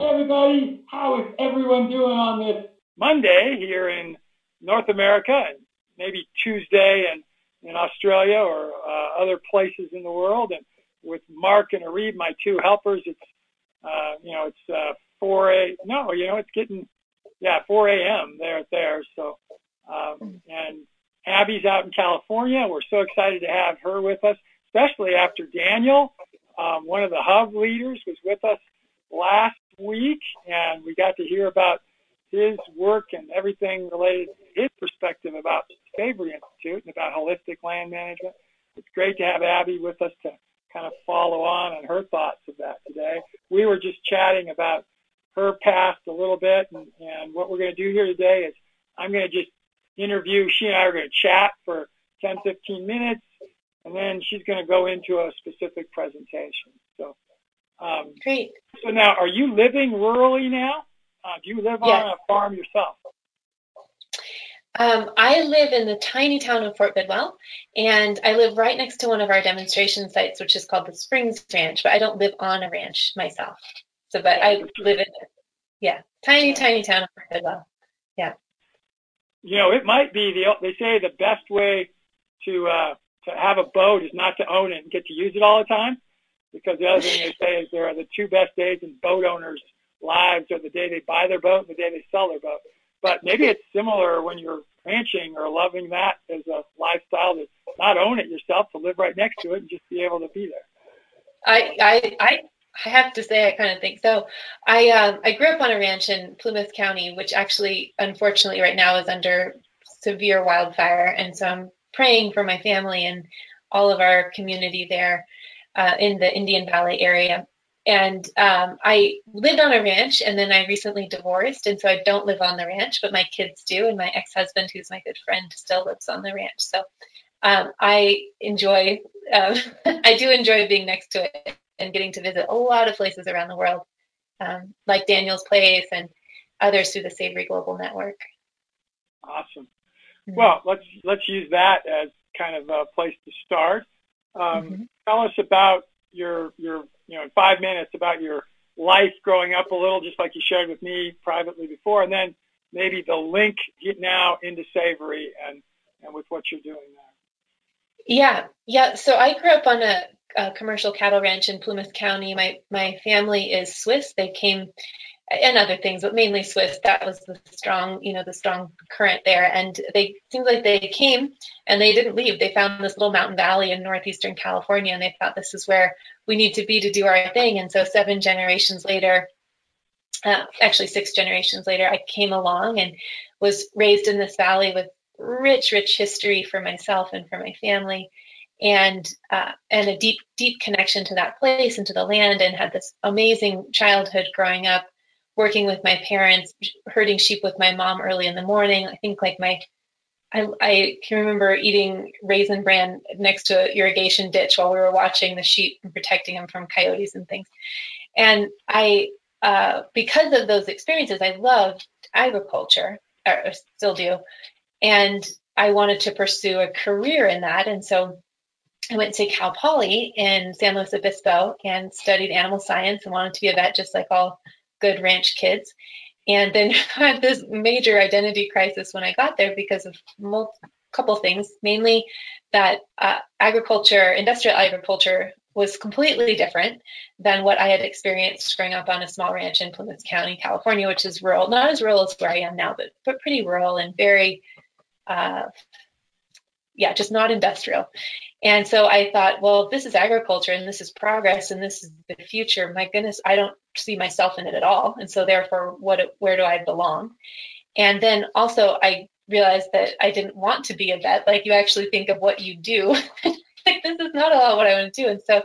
Hey everybody, how is everyone doing on this Monday here in North America and maybe Tuesday in, in Australia or uh, other places in the world? And with Mark and Areeb, my two helpers, it's, uh, you know, it's uh, 4 a, no, you know, it's getting, yeah, 4 a.m. there there. So, um, and Abbey's out in California. We're so excited to have her with us, especially after Daniel, um, one of the hub leaders, was with us last week, and we got to hear about his work and everything related to his perspective about the Savory Institute and about holistic land management. It's great to have Abbey with us to kind of follow on on her thoughts of that today. We were just chatting about her past a little bit, and, and what we're going to do here today is I'm going to just interview. She and I are going to chat for 10, 15 minutes, and then she's going to go into a specific presentation. So um, Great. So now, are you living rurally now? Uh, do you live yes. on a farm yourself? Um, I live in the tiny town of Fort Bidwell, and I live right next to one of our demonstration sites, which is called the Springs Ranch. But I don't live on a ranch myself. So, but I live in, yeah, tiny, tiny town of Fort Bidwell. Yeah. You know, it might be the. They say the best way to uh, to have a boat is not to own it and get to use it all the time because the other thing they say is there are the two best days in boat owners' lives are the day they buy their boat and the day they sell their boat. But maybe it's similar when you're ranching or loving that as a lifestyle to not own it yourself, to live right next to it and just be able to be there. I I I, I have to say I kind of think so. I um, I grew up on a ranch in Plumas County, which actually unfortunately right now is under severe wildfire, and so I'm praying for my family and all of our community there uh, in the Indian Valley area. And um, I lived on a ranch and then I recently divorced. And so I don't live on the ranch, but my kids do. And my ex husband, who's my good friend, still lives on the ranch. So um, I enjoy, uh, I do enjoy being next to it and getting to visit a lot of places around the world, um, like Daniel's Place and others through the Savory Global Network. Awesome. Mm-hmm. Well, let's let's use that as kind of a place to start. Um, mm-hmm. Tell us about your your you know in five minutes about your life growing up a little, just like you shared with me privately before, and then maybe the link now into Savory and and with what you're doing there. Yeah, yeah. So I grew up on a, a commercial cattle ranch in Plumas County. My my family is Swiss. They came and other things, but mainly Swiss. That was the strong, you know, the strong current there. And they seemed like they came and they didn't leave. They found this little mountain valley in northeastern California, and they thought this is where we need to be to do our thing. And so seven generations later, uh, actually six generations later, I came along and was raised in this valley with rich, rich history for myself and for my family. And uh, and a deep, deep connection to that place and to the land, and had this amazing childhood growing up working with my parents, herding sheep with my mom early in the morning. I think like my, I, I can remember eating raisin bran next to an irrigation ditch while we were watching the sheep and protecting them from coyotes and things. And I, uh, because of those experiences, I loved agriculture, or still do, and I wanted to pursue a career in that. And so I went to Cal Poly in San Luis Obispo and studied animal science and wanted to be a vet just like all good ranch kids. And then had this major identity crisis when I got there because of a couple things, mainly that uh, agriculture, industrial agriculture, was completely different than what I had experienced growing up on a small ranch in Plumas County, California, which is rural, not as rural as where I am now, but but pretty rural and very, uh, yeah, just not industrial. And so I thought, well, this is agriculture and this is progress and this is the future. My goodness, I don't see myself in it at all. And so therefore, what where do I belong? And then also I realized that I didn't want to be a vet. Like you actually think of what you do. like this is not at all what I want to do. And so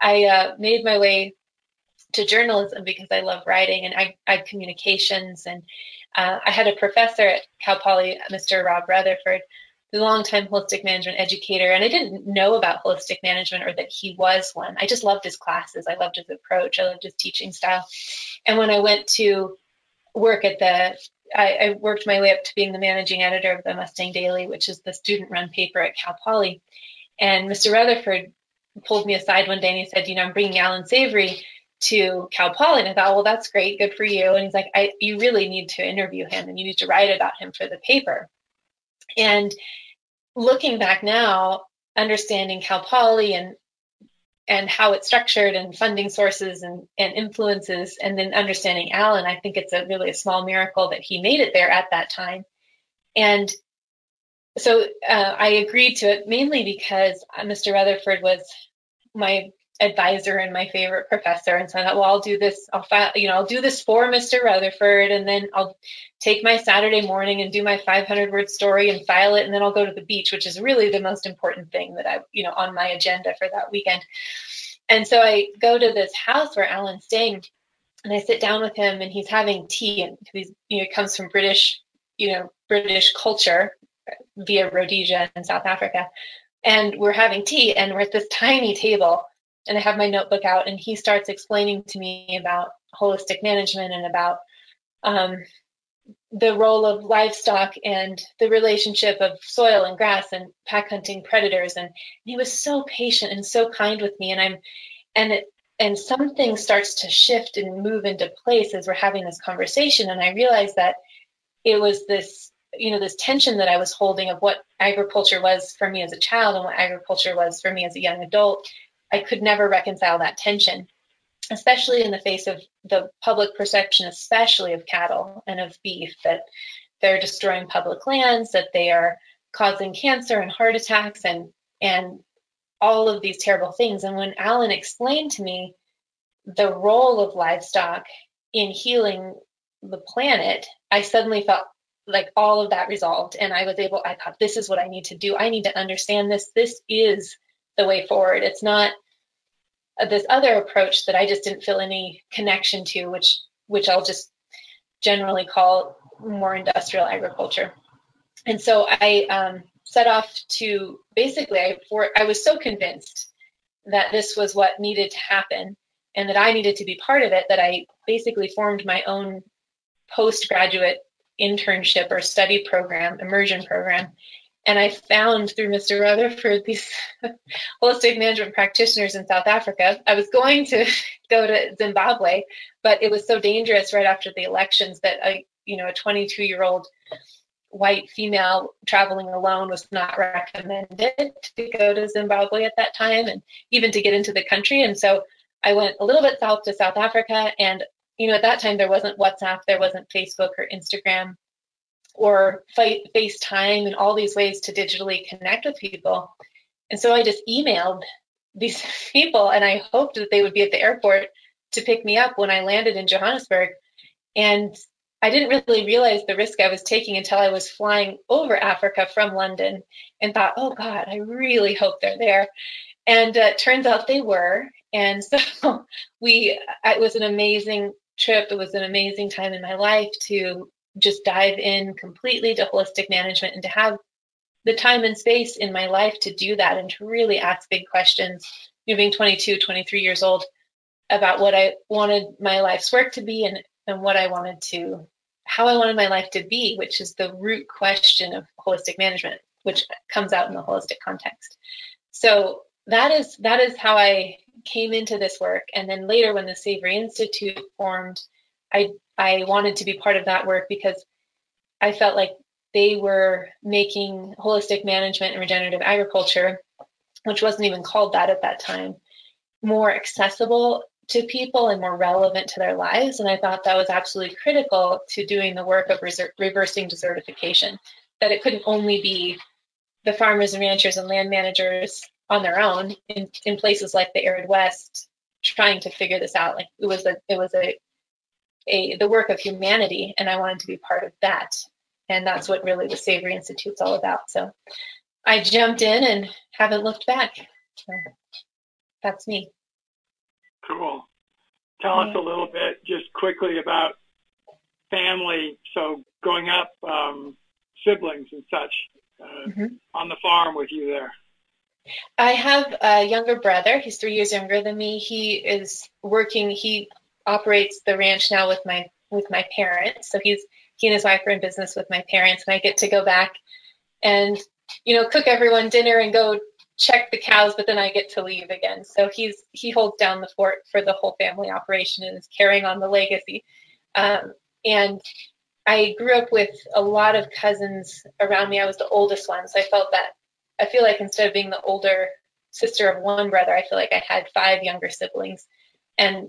I uh, made my way to journalism because I love writing and I, I communications. And uh, I had a professor at Cal Poly, Mr. Rob Rutherford, a longtime holistic management educator, and I didn't know about holistic management or that he was one. I just loved his classes. I loved his approach. I loved his teaching style. And when I went to work at the I, I, worked my way up to being the managing editor of the Mustang Daily, which is the student run paper at Cal Poly. And Mr. Rutherford pulled me aside one day and he said, You know, I'm bringing Alan Savory to Cal Poly. And I thought, Well, that's great. Good for you. And he's like, I, You really need to interview him and you need to write about him for the paper. And looking back now, understanding Cal Poly and and how it's structured and funding sources and, and influences and then understanding Alan I think it's a really a small miracle that he made it there at that time. And so uh, I agreed to it mainly because Mr. Rutherford was my advisor and my favorite professor. And thought, well, I'll do this. I'll file, you know, I'll do this for Mr. Rutherford, and then I'll take my Saturday morning and do my 500 word story and file it, and then I'll go to the beach, which is really the most important thing that I, you know, on my agenda for that weekend. And so I go to this house where Alan's staying, and I sit down with him, and he's having tea, and he's, you know, comes from British, you know, British culture via Rhodesia and South Africa. And we're having tea, and we're at this tiny table and I have my notebook out, and he starts explaining to me about holistic management and about um, the role of livestock and the relationship of soil and grass and pack hunting predators. And he was so patient and so kind with me. And I'm, and it, and something starts to shift and move into place as we're having this conversation. And I realized that it was this, you know, this tension that I was holding of what agriculture was for me as a child and what agriculture was for me as a young adult I could never reconcile that tension, especially in the face of the public perception, especially of cattle and of beef, that they're destroying public lands, that they are causing cancer and heart attacks and and all of these terrible things. And when Alan explained to me the role of livestock in healing the planet, I suddenly felt like all of that resolved. And I was able, I thought, this is what I need to do. I need to understand this. This is the way forward. It's not uh, this other approach that I just didn't feel any connection to, which which I'll just generally call more industrial agriculture. And so I um, set off to basically I for I was so convinced that this was what needed to happen and that I needed to be part of it that I basically formed my own postgraduate internship or study program, immersion program and I found through Mr. Rutherford these holistic management practitioners in South Africa. I was going to go to Zimbabwe, but it was so dangerous right after the elections that a you know a 22 year old white female traveling alone was not recommended to go to Zimbabwe at that time, and even to get into the country. And so I went a little bit south to South Africa, and you know at that time there wasn't WhatsApp, there wasn't Facebook or Instagram or face FaceTime and all these ways to digitally connect with people. And so I just emailed these people and I hoped that they would be at the airport to pick me up when I landed in Johannesburg. And I didn't really realize the risk I was taking until I was flying over Africa from London and thought, oh God, I really hope they're there. And uh, turns out they were. And so we, it was an amazing trip. It was an amazing time in my life to just dive in completely to holistic management and to have the time and space in my life to do that and to really ask big questions, being 22, 23 years old, about what I wanted my life's work to be and, and what I wanted to, how I wanted my life to be, which is the root question of holistic management, which comes out in the holistic context. So that is that is how I came into this work. And then later when the Savory Institute formed, I I wanted to be part of that work because I felt like they were making holistic management and regenerative agriculture, which wasn't even called that at that time, more accessible to people and more relevant to their lives. And I thought that was absolutely critical to doing the work of reser- reversing desertification, that it couldn't only be the farmers and ranchers and land managers on their own in, in places like the arid west trying to figure this out. Like it was a it was a a the work of humanity, and I wanted to be part of that. And that's what really the Savory Institute's all about. So I jumped in and haven't looked back. So that's me. Cool. tell us a little bit, just quickly, about family. So growing up, um, siblings and such uh, mm-hmm. on the farm with you there. I have a younger brother. He's three years younger than me. He is working. He operates the ranch now with my with my parents. So he's he and his wife are in business with my parents, and I get to go back and you know cook everyone dinner and go check the cows, but then I get to leave again. So he's he holds down the fort for the whole family operation and is carrying on the legacy. Um, and I grew up with a lot of cousins around me. I was the oldest one, so I felt that I feel like instead of being the older sister of one brother, I feel like I had five younger siblings and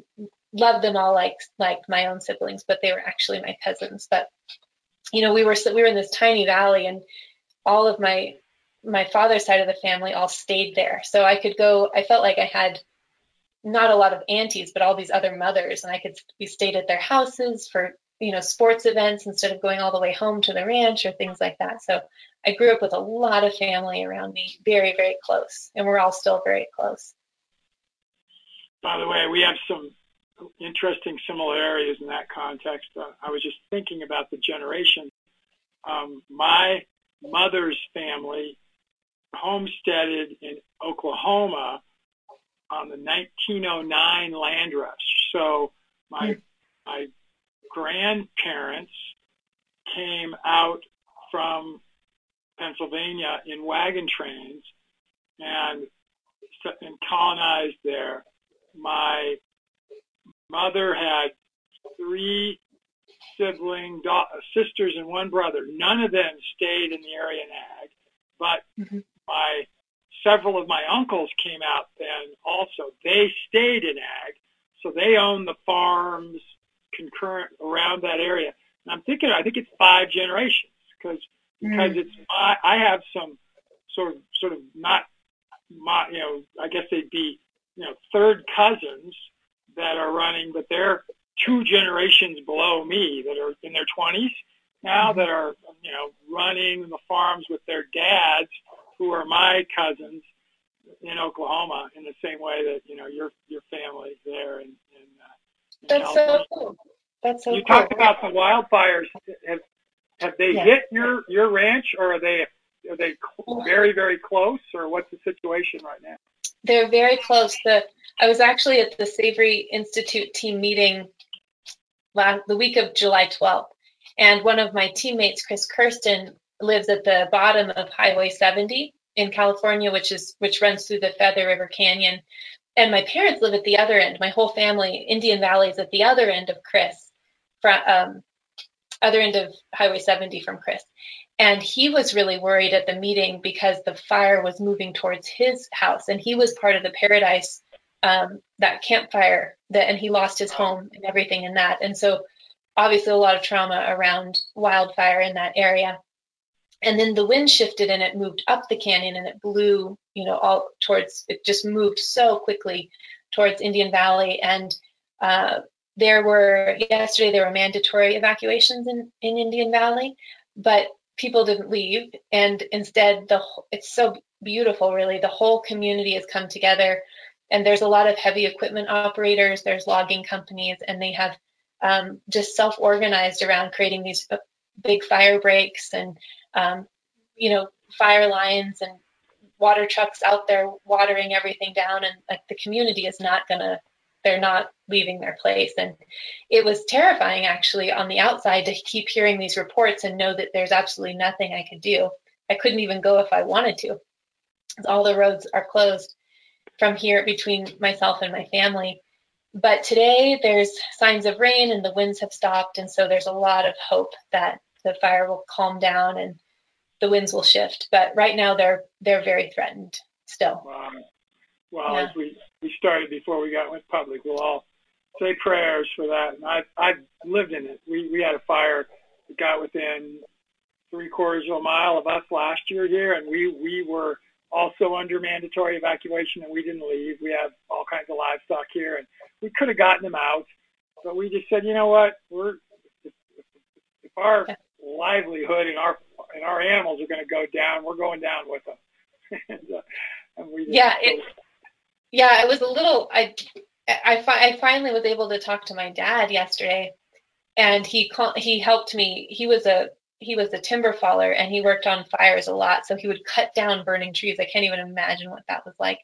loved them all like like my own siblings, but they were actually my cousins. But you know, we were we were in this tiny valley, and all of my my father's side of the family all stayed there. So I could go, I felt like I had not a lot of aunties, but all these other mothers, and I could be stayed at their houses for, you know, sports events instead of going all the way home to the ranch or things like that. So I grew up with a lot of family around me, very, very close, and we're all still very close. By the way, we have some interesting similarities in that context. Uh, I was just thinking about the generation. Um, my mother's family homesteaded in Oklahoma on the 1909 land rush. So my hmm. my grandparents came out from Pennsylvania in wagon trains and and colonized there. My mother had three sibling da- sisters and one brother. None of them stayed in the area in ag, but mm-hmm my several of my uncles came out then also. They stayed in ag, so they own the farms concurrent around that area. And I'm thinking, I think it's five generations because because mm. it's I, I have some sort of sort of not my you know I guess they'd be you know third cousins that are running, but they're two generations below me that are in their 20s now mm-hmm. that are you know running the farms with their dads who are my cousins in Oklahoma in the same way that you know your your family there in, in, uh, That's California. so cool. That's so you cool. talked about the wildfires. Have have they yeah. hit your your ranch, or are they are they very very close, or what's the situation right now? They're very close. The I was actually at the Savory Institute team meeting last, the week of July 12th, and one of my teammates, Chris Kerston, lives at the bottom of Highway 70 in California, which is which runs through the Feather River Canyon. And my parents live at the other end. My whole family, Indian Valley, is at the other end of Chris, from um, other end of Highway 70 from Chris. And he was really worried at the meeting because the fire was moving towards his house, and he was part of the Paradise um, that Camp Fire that, and he lost his home and everything in that. And so, obviously, a lot of trauma around wildfire in that area. And then the wind shifted and it moved up the canyon and it blew you know all towards it just moved so quickly towards Indian Valley. And uh, there were yesterday there were mandatory evacuations in, in Indian Valley. But people didn't leave and instead the it's so beautiful really. The whole community has come together and there's a lot of heavy equipment operators there's logging companies and they have um, just self-organized around creating these uh, big fire breaks and um, you know, fire lines and water trucks out there watering everything down and like the community is not gonna they're not leaving their place and it was terrifying actually on the outside to keep hearing these reports and know that there's absolutely nothing i could do i couldn't even go if i wanted to all the roads are closed from here between myself and my family but today there's signs of rain and the winds have stopped and so there's a lot of hope that the fire will calm down and the winds will shift. But right now they're they're very threatened still. Wow. Well, yeah. as we, we started before we got went public, we'll all say prayers for that. And I I lived in it. We we had a fire that got within three quarters of a mile of us last year here, and we we were also under mandatory evacuation, and we didn't leave. We have all kinds of livestock here, and we could have gotten them out, but we just said, you know what, we're if, our livelihood and our and our animals are going to go down. We're going down with them. and, uh, and we yeah, it, yeah, it was a little. I I, fi- I finally was able to talk to my dad yesterday, and he call- he helped me. He was a he was a timber faller and he worked on fires a lot. So he would cut down burning trees. I can't even imagine what that was like.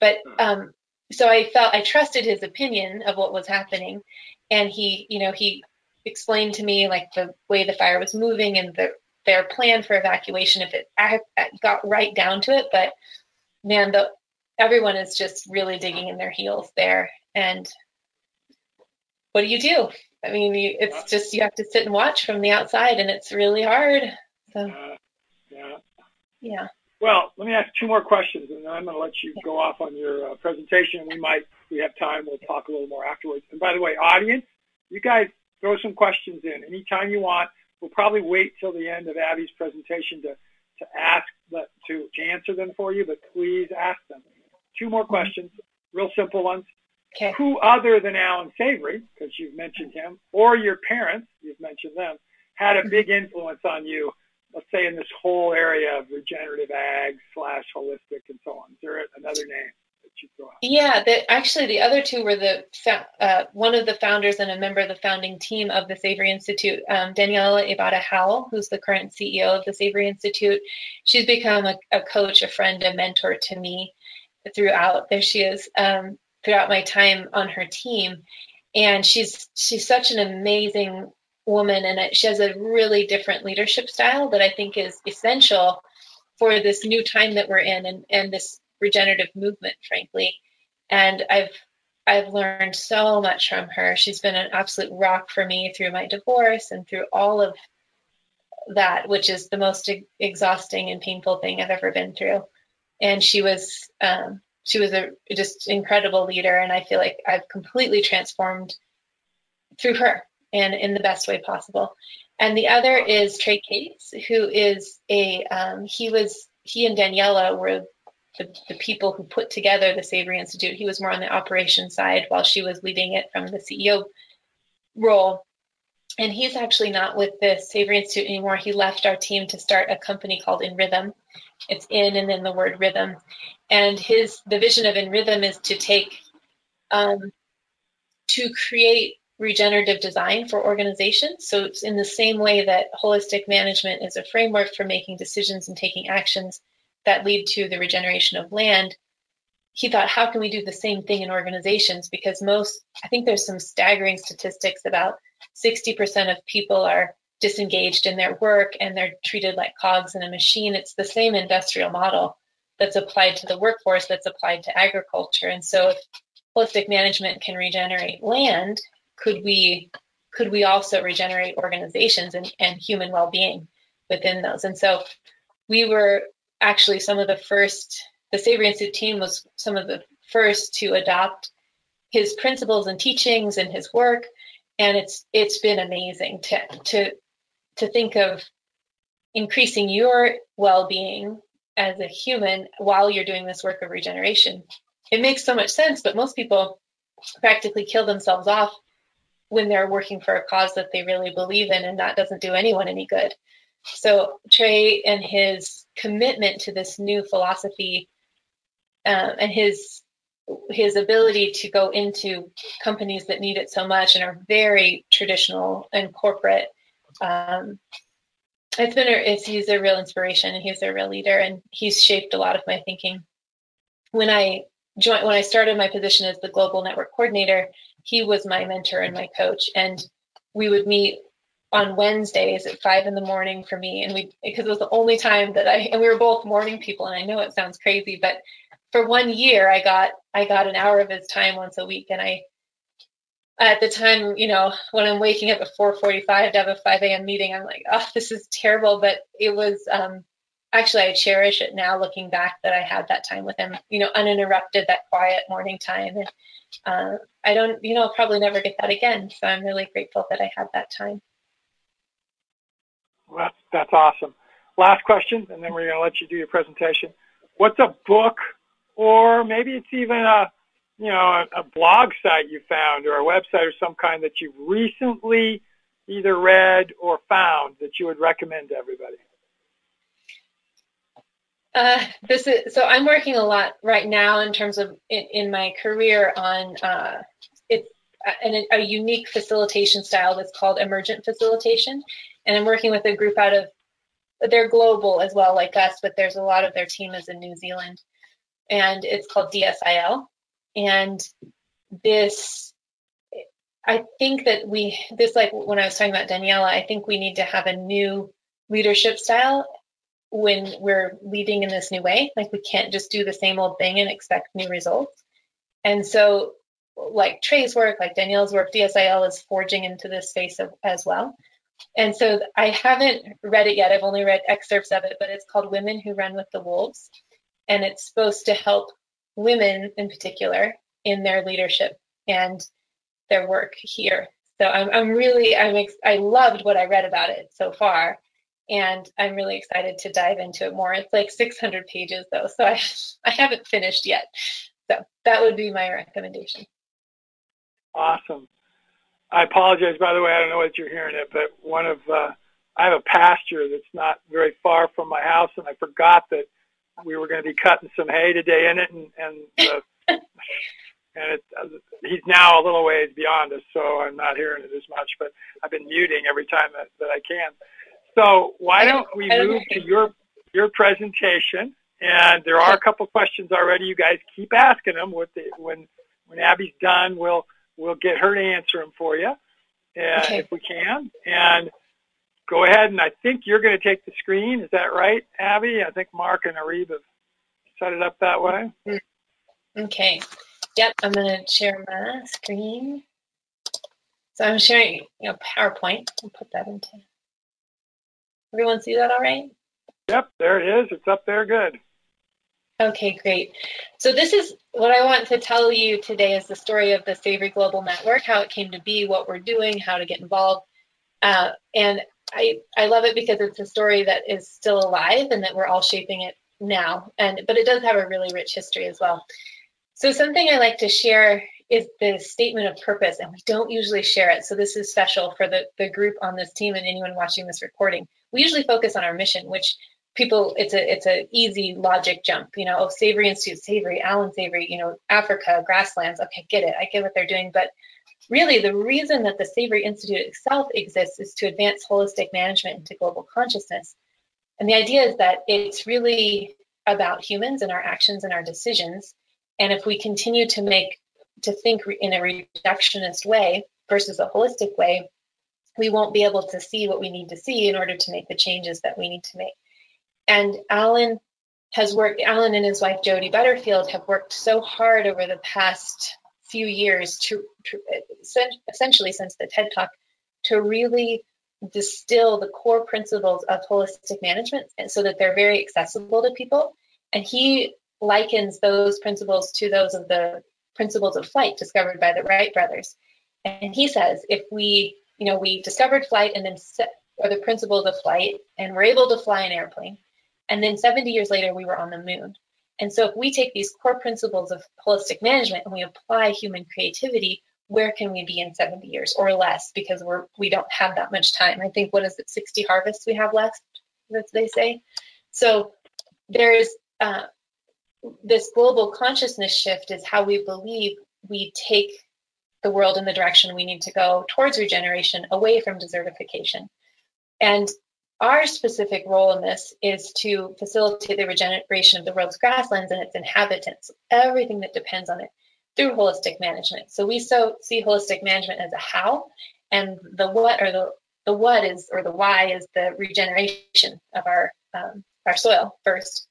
But hmm. um, so I felt I trusted his opinion of what was happening, and he, you know, he explained to me like the way the fire was moving and the, their plan for evacuation if it I, I got right down to it. But man, the everyone is just really digging in their heels there. And what do you do? I mean, you, it's just you have to sit and watch from the outside, and it's really hard. So, uh, yeah. Yeah. Well, let me ask two more questions, and then I'm going to let you go off on your uh, presentation. We might, if we have time, we'll talk a little more afterwards. And by the way, audience, you guys throw some questions in anytime you want. We'll probably wait till the end of Abbey's presentation to, to ask, to, to answer them for you, but please ask them. Two more questions, real simple ones. Okay. Who other than Alan Savory, because you've mentioned him, or your parents, you've mentioned them, had a big influence on you, let's say in this whole area of regenerative ag slash holistic and so on? Is there another name? That you throw out? Yeah, the, actually, the other two were the uh, one of the founders and a member of the founding team of the Savory Institute, um, Daniela Ibarra-Howell, who's the current CEO of the Savory Institute. She's become a, a coach, a friend, a mentor to me throughout. There she is um, throughout my time on her team, and she's she's such an amazing woman, and she has a really different leadership style that I think is essential for this new time that we're in, and and this regenerative movement, frankly. And I've I've learned so much from her. She's been an absolute rock for me through my divorce and through all of that, which is the most exhausting and painful thing I've ever been through and she was um, she was a just incredible leader, and I feel like I've completely transformed through her and in the best way possible. And the other is Trey Case, who is a um, he was he and Daniela were the, the people who put together the Savory Institute. He was more on the operation side while she was leading it from the CEO role. And he's actually not with the Savory Institute anymore. He left our team to start a company called In Rhythm, it's in and then the word rhythm. And his the vision of in rhythm is to take um, to create regenerative design for organizations. So it's in the same way that holistic management is a framework for making decisions and taking actions that lead to the regeneration of land. He thought, how can we do the same thing in organizations? Because most, I think there's some staggering statistics about 60% of people are disengaged in their work and they're treated like cogs in a machine. It's the same industrial model that's applied to the workforce that's applied to agriculture. And so if holistic management can regenerate land, could we could we also regenerate organizations and, and human well-being within those? And so we were actually some of the first the Savory Institute team was some of the first to adopt his principles and teachings and his work and it's it's been amazing to to to think of increasing your well-being as a human while you're doing this work of regeneration. It makes so much sense but most people practically kill themselves off when they're working for a cause that they really believe in and that doesn't do anyone any good. So Trey and his commitment to this new philosophy um, and his his ability to go into companies that need it so much and are very traditional and corporate um, it's been a, it's he's a real inspiration and he's a real leader and he's shaped a lot of my thinking. When I joined, when I started my position as the global network coordinator, he was my mentor and my coach, and we would meet on Wednesdays at five in the morning for me, and we because it was the only time that I and we were both morning people, and I know it sounds crazy, but for one year I got I got an hour of his time once a week, and I at the time, you know, when I'm waking up at 4:45 to have a 5 a.m. meeting, I'm like, oh, this is terrible. But it was um, actually I cherish it now, looking back, that I had that time with him. You know, uninterrupted, that quiet morning time, and uh, I don't, you know, I'll probably never get that again. So I'm really grateful that I had that time. Well, that's that's awesome. Last question, and then we're going to let you do your presentation. What's a book, or maybe it's even a you know, a, a blog site you found or a website or some kind that you've recently either read or found that you would recommend to everybody? Uh, this is so I'm working a lot right now in terms of in, in my career on uh, it's a, a, unique facilitation style that's called emergent facilitation, and I'm working with a group out of they're global as well like us, but there's a lot of their team is in New Zealand, and it's called DSIL, and this I think that we this like when I was talking about Daniela, I think we need to have a new leadership style when we're leading in this new way. Like we can't just do the same old thing and expect new results. And so, like Trey's work, like Daniela's work, DSIL is forging into this space of, as well. And so I haven't read it yet. I've only read excerpts of it, but it's called Women Who Run with the Wolves. And it's supposed to help women in particular in their leadership and their work here. So I'm, I'm really, I'm, ex- I loved what I read about it so far and I'm really excited to dive into it more. It's like 600 pages though, so I I haven't finished yet. So that would be my recommendation. Awesome. I apologize, by the way. I don't know what you're hearing it, but one of uh, I have a pasture that's not very far from my house, and I forgot that we were going to be cutting some hay today in it, and and uh, and it, uh, he's now a little ways beyond us, so I'm not hearing it as much. But I've been muting every time that, that I can. So why don't we move to your your presentation? And there are a couple questions already. You guys keep asking them. With the, when when Abbey's done, we'll we'll get her to answer them for you, uh, okay. if we can. And go ahead. And I think you're going to take the screen. Is that right, Abbey? I think Mark and Areeb have set it up that way. Mm-hmm. Okay. Yep. I'm going to share my screen. So I'm sharing, you know, PowerPoint. I'll put that into Everyone see that all right? Yep, there it is. It's up there good. Okay, great. So this is what I want to tell you today is the story of the Savory Global Network, how it came to be, what we're doing, how to get involved. Uh, and I, I love it because it's a story that is still alive and that we're all shaping it now. And but it does have a really rich history as well. So something I like to share is the statement of purpose, and we don't usually share it. So this is special for the, the group on this team and anyone watching this recording. We usually focus on our mission, which people it's a it's a easy logic jump. You know, oh Savory Institute, Savory, Alan Savory, you know, Africa, grasslands. Okay, get it. I get what they're doing, but really the reason that the Savory Institute itself exists is to advance holistic management into global consciousness. And the idea is that it's really about humans and our actions and our decisions. And if we continue to make to think in a reductionist way versus a holistic way, we won't be able to see what we need to see in order to make the changes that we need to make. And Alan has worked, Alan and his wife Jody Butterfield have worked so hard over the past few years to, to essentially since the TED Talk to really distill the core principles of holistic management so that they're very accessible to people. And he likens those principles to those of the principles of flight discovered by the Wright brothers. And he says if we, you know, we discovered flight and then set, or the principles of flight and we're able to fly an airplane, and then 70 years later we were on the moon. And so if we take these core principles of holistic management and we apply human creativity, where can we be in 70 years or less? Because we're we don't have that much time. I think what is it, 60 harvests we have left, as they say. So there's uh, this global consciousness shift is how we believe we take the world in the direction we need to go towards regeneration away from desertification. And our specific role in this is to facilitate the regeneration of the world's grasslands and its inhabitants, everything that depends on it, through holistic management. So we so see holistic management as a how, and the what or the the what is or the why is the regeneration of our um, our soil first,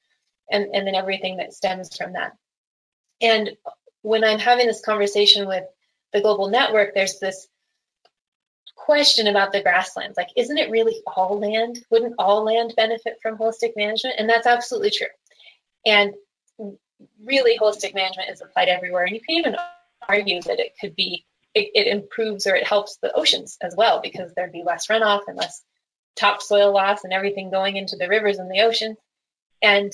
and, and then everything that stems from that. And when I'm having this conversation with the global network, there's this question about the grasslands. Like, isn't it really all land? Wouldn't all land benefit from holistic management? And that's absolutely true. And really, holistic management is applied everywhere. And you can even argue that it could be, it, it improves or it helps the oceans as well because there'd be less runoff and less topsoil loss and everything going into the rivers and the oceans. And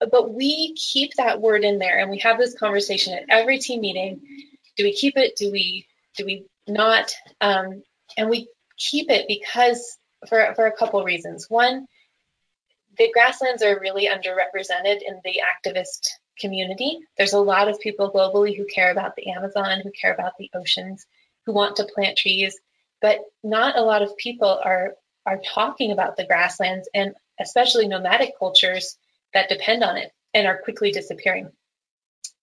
but we keep that word in there and we have this conversation at every team meeting do we keep it do we do we not um, and we keep it because for for a couple reasons one the grasslands are really underrepresented in the activist community. There's a lot of people globally who care about the Amazon, who care about the oceans, who want to plant trees, but not a lot of people are are talking about the grasslands and especially nomadic cultures that depend on it and are quickly disappearing.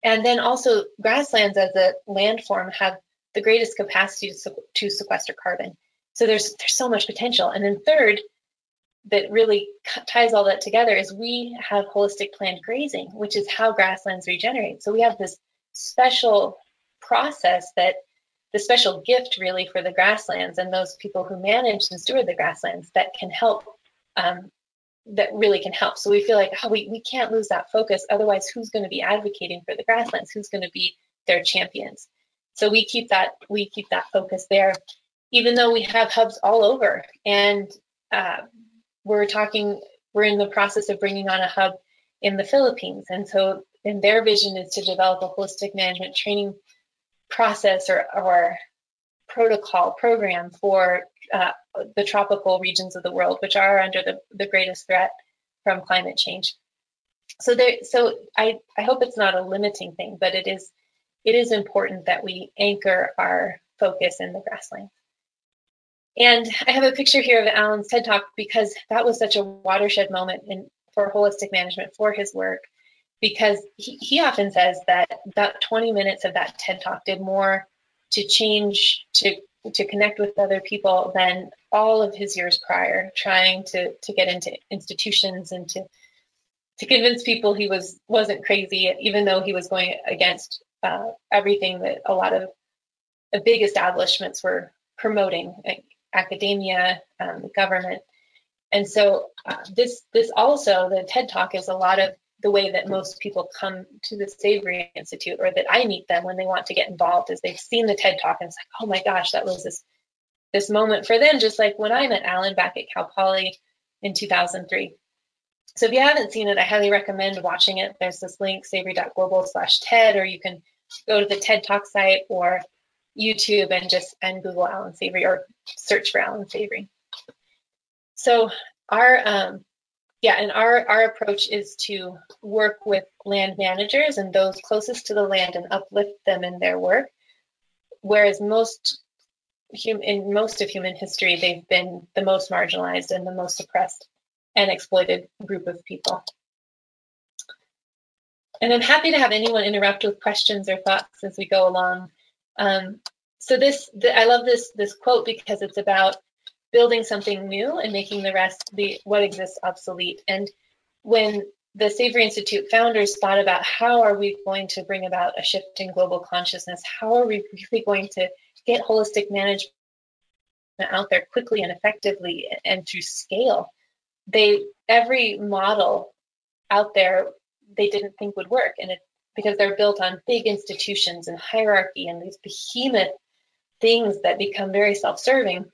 And then also grasslands as a landform have the greatest capacity to, to sequester carbon. So there's there's so much potential. And then third, that really ties all that together is we have holistic planned grazing, which is how grasslands regenerate. So we have this special process that the special gift really for the grasslands and those people who manage and steward the grasslands that can help um, that really can help so we feel like oh, we, we can't lose that focus otherwise who's going to be advocating for the grasslands who's going to be their champions so we keep that we keep that focus there even though we have hubs all over and uh, we're talking we're in the process of bringing on a hub in the Philippines and so and their vision is to develop a holistic management training process or, or protocol program for uh, the tropical regions of the world, which are under the, the greatest threat from climate change. So there, so I, I hope it's not a limiting thing, but it is it is important that we anchor our focus in the grasslands. And I have a picture here of Alan's TED Talk because that was such a watershed moment in, for holistic management for his work because he, he often says that about 20 minutes of that TED Talk did more to change, to to connect with other people than all of his years prior, trying to to get into institutions and to to convince people he was wasn't crazy, even though he was going against uh, everything that a lot of the big establishments were promoting, like academia, um, the government, and so uh, this this also the TED Talk is a lot of the way that most people come to the Savory Institute or that I meet them when they want to get involved is they've seen the TED Talk and it's like, oh my gosh, that was this this moment for them, just like when I met Alan back at Cal Poly in 2003. So if you haven't seen it, I highly recommend watching it. There's this link, savory.global slash TED, or you can go to the TED Talk site or YouTube and just and Google Alan Savory or search for Alan Savory. So our um, yeah, and our, our approach is to work with land managers and those closest to the land and uplift them in their work. Whereas most in most of human history, they've been the most marginalized and the most oppressed and exploited group of people. And I'm happy to have anyone interrupt with questions or thoughts as we go along. Um, so this, the, I love this this quote because it's about building something new and making the rest the what exists obsolete. And when the Savory Institute founders thought about how are we going to bring about a shift in global consciousness, how are we really going to get holistic management out there quickly and effectively and to scale, they every model out there they didn't think would work, and it because they're built on big institutions and hierarchy and these behemoth things that become very self-serving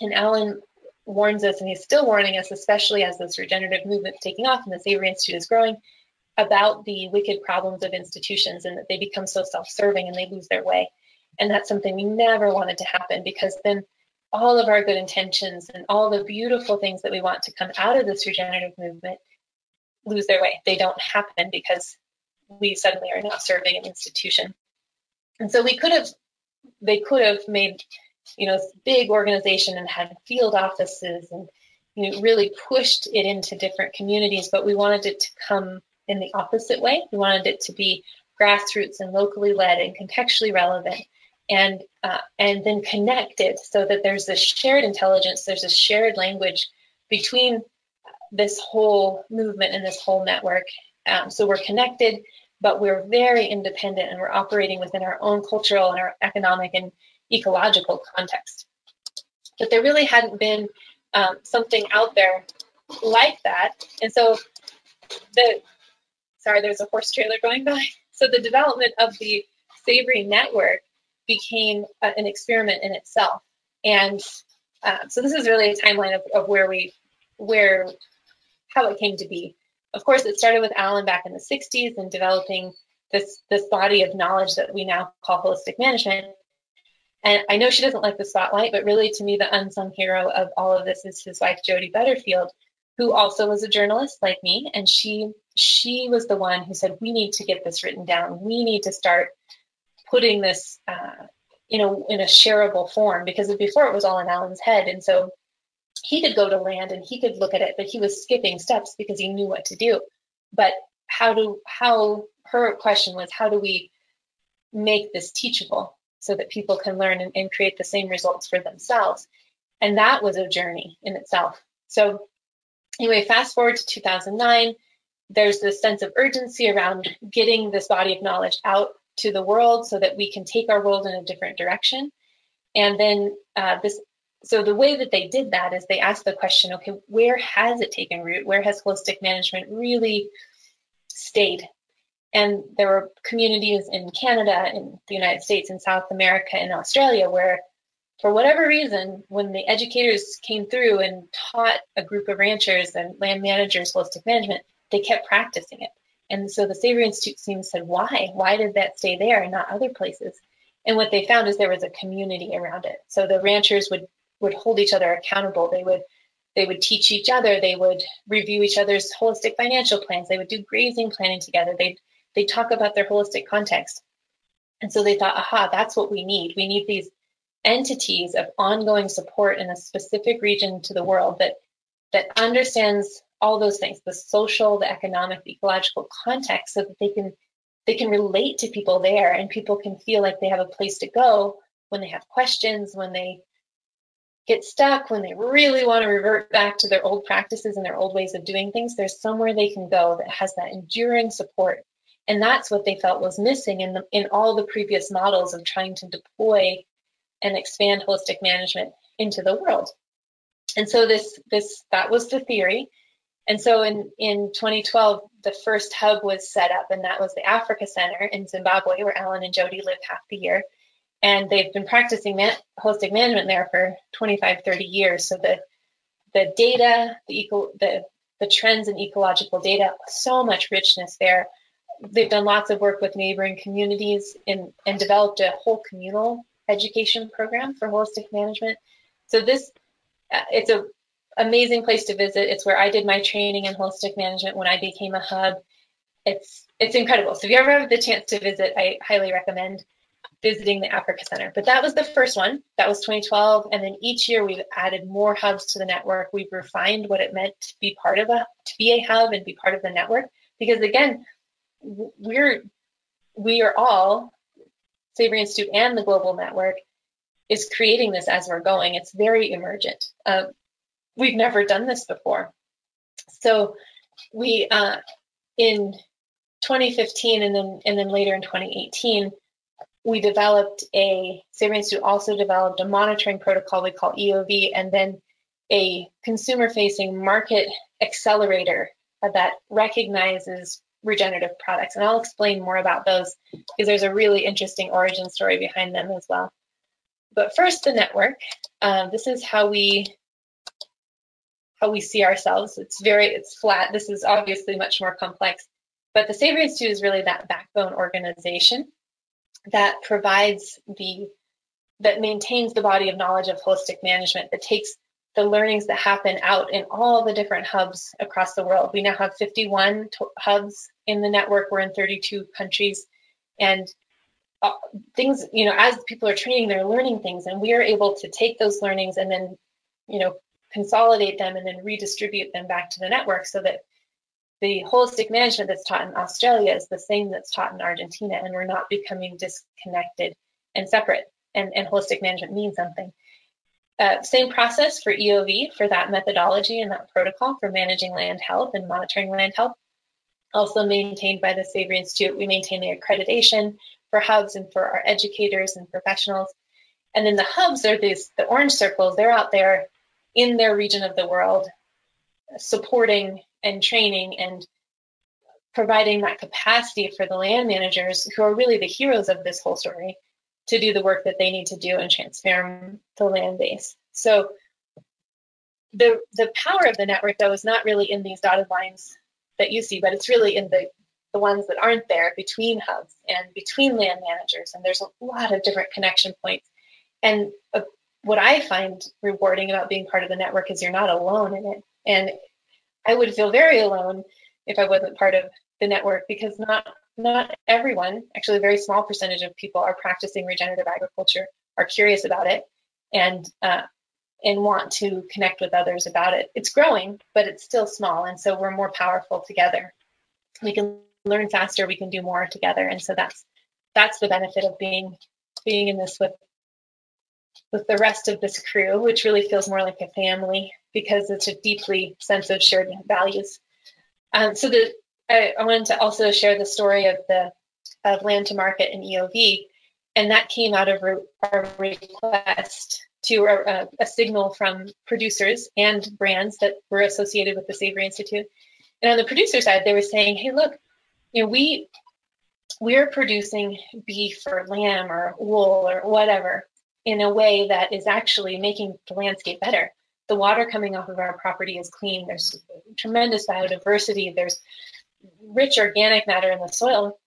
and Alan warns us, and he's still warning us, especially as this regenerative movement is taking off and the Savory Institute is growing, about the wicked problems of institutions and that they become so self-serving and they lose their way. And that's something we never wanted to happen because then all of our good intentions and all the beautiful things that we want to come out of this regenerative movement lose their way. They don't happen because we suddenly are not serving an institution. And so we could have, they could have made you know, big organization and had field offices and you know, really pushed it into different communities, but we wanted it to come in the opposite way. We wanted it to be grassroots and locally led and contextually relevant and uh, and then connected so that there's this shared intelligence, there's a shared language between this whole movement and this whole network. Um, so we're connected, but we're very independent and we're operating within our own cultural and our economic and ecological context. But there really hadn't been um, something out there like that. And so the, sorry, there's a horse trailer going by. So the development of the Savory network became a, an experiment in itself. And uh, so this is really a timeline of, of where we, where, how it came to be. Of course, it started with Alan back in the 60s and developing this, this body of knowledge that we now call holistic management. And I know she doesn't like the spotlight, but really to me, the unsung hero of all of this is his wife, Jody Butterfield, who also was a journalist like me, and she she was the one who said, "We need to get this written down. We need to start putting this, uh, you know, in a shareable form because before it was all in Alan's head, and so he could go to land and he could look at it, but he was skipping steps because he knew what to do. But how do how her question was, how do we make this teachable so that people can learn and, and create the same results for themselves? And that was a journey in itself. So anyway, fast forward to 2009 there's this sense of urgency around getting this body of knowledge out to the world so that we can take our world in a different direction. And then uh, this, so the way that they did that is they asked the question, okay, where has it taken root? Where has holistic management really stayed? And there were communities in Canada, in the United States, in South America, in Australia, where for whatever reason, when the educators came through and taught a group of ranchers and land managers holistic management, they kept practicing it. And so the Savory Institute team said, why? Why did that stay there and not other places? And what they found is there was a community around it. So the ranchers would would hold each other accountable. They would they would teach each other. They would review each other's holistic financial plans. They would do grazing planning together. They'd they talk about their holistic context. And so they thought, aha, that's what we need. We need these entities of ongoing support in a specific region to the world that that understands all those things the social the economic the ecological context so that they can they can relate to people there and people can feel like they have a place to go when they have questions when they get stuck when they really want to revert back to their old practices and their old ways of doing things there's somewhere they can go that has that enduring support. And that's what they felt was missing in the, in all the previous models of trying to deploy and expand holistic management into the world. And so this this that was the theory. And so in, in 2012, the first hub was set up, and that was the Africa Center in Zimbabwe, where Alan and Jody live half the year. And they've been practicing man- holistic management there for 25, 30 years. So the the data, the eco, the the trends in ecological data, so much richness there. They've done lots of work with neighboring communities and, and developed a whole communal education program for holistic management. So this, uh, it's a amazing place to visit. It's where I did my training in holistic management when I became a hub. It's it's incredible. So if you ever have the chance to visit, I highly recommend visiting the Africa Center. But that was the first one. That was 2012, and then each year we've added more hubs to the network. We've refined what it meant to be part of a to be a hub and be part of the network. Because again, we're we are all Savory Institute and the global network is creating this as we're going. It's very emergent. Um, we've never done this before. So we uh, in 2015 and then and then later in 2018 we developed a Savory Institute also developed a monitoring protocol we call EOV and then a consumer facing market accelerator that recognizes regenerative products and I'll explain more about those because there's a really interesting origin story behind them as well. But first the network. Um, this is how we how we see ourselves. It's very, it's flat. This is obviously much more complex. But the Savory Institute is really that backbone organization that provides the, that maintains the body of knowledge of holistic management, that takes the learnings that happen out in all the different hubs across the world. We now have 51 hubs in the network. We're in 32 countries. And uh, things, you know, as people are training, they're learning things, and we are able to take those learnings and then, you know, consolidate them and then redistribute them back to the network so that the holistic management that's taught in Australia is the same that's taught in Argentina, and we're not becoming disconnected and separate. And, and holistic management means something. Uh, same process for EOV for that methodology and that protocol for managing land health and monitoring land health. Also maintained by the Savory Institute, we maintain the accreditation for hubs and for our educators and professionals. And then the hubs are these the orange circles. They're out there in their region of the world, supporting and training and providing that capacity for the land managers who are really the heroes of this whole story to do the work that they need to do and transform the land base. So the the power of the network though is not really in these dotted lines that you see, but it's really in the the ones that aren't there between hubs and between land managers. And there's a lot of different connection points. And a what I find rewarding about being part of the network is you're not alone in it. And I would feel very alone if I wasn't part of the network because not not everyone, actually a very small percentage of people are practicing regenerative agriculture, are curious about it, and uh, and want to connect with others about it. It's growing, but it's still small, and so we're more powerful together. We can learn faster, we can do more together, and so that's that's the benefit of being being in this with with the rest of this crew, which really feels more like a family because it's a deeply sense of shared values. Um, so the I, I, wanted to also share the story of the of land to market and EOV, and that came out of a request to a, a, signal from producers and brands that were associated with the Savory Institute. And on the producer side, they were saying, "Hey, look, you know, we we're producing beef or lamb or wool or whatever in a way that is actually making the landscape better. The water coming off of our property is clean. There's tremendous biodiversity. There's rich organic matter in the soil.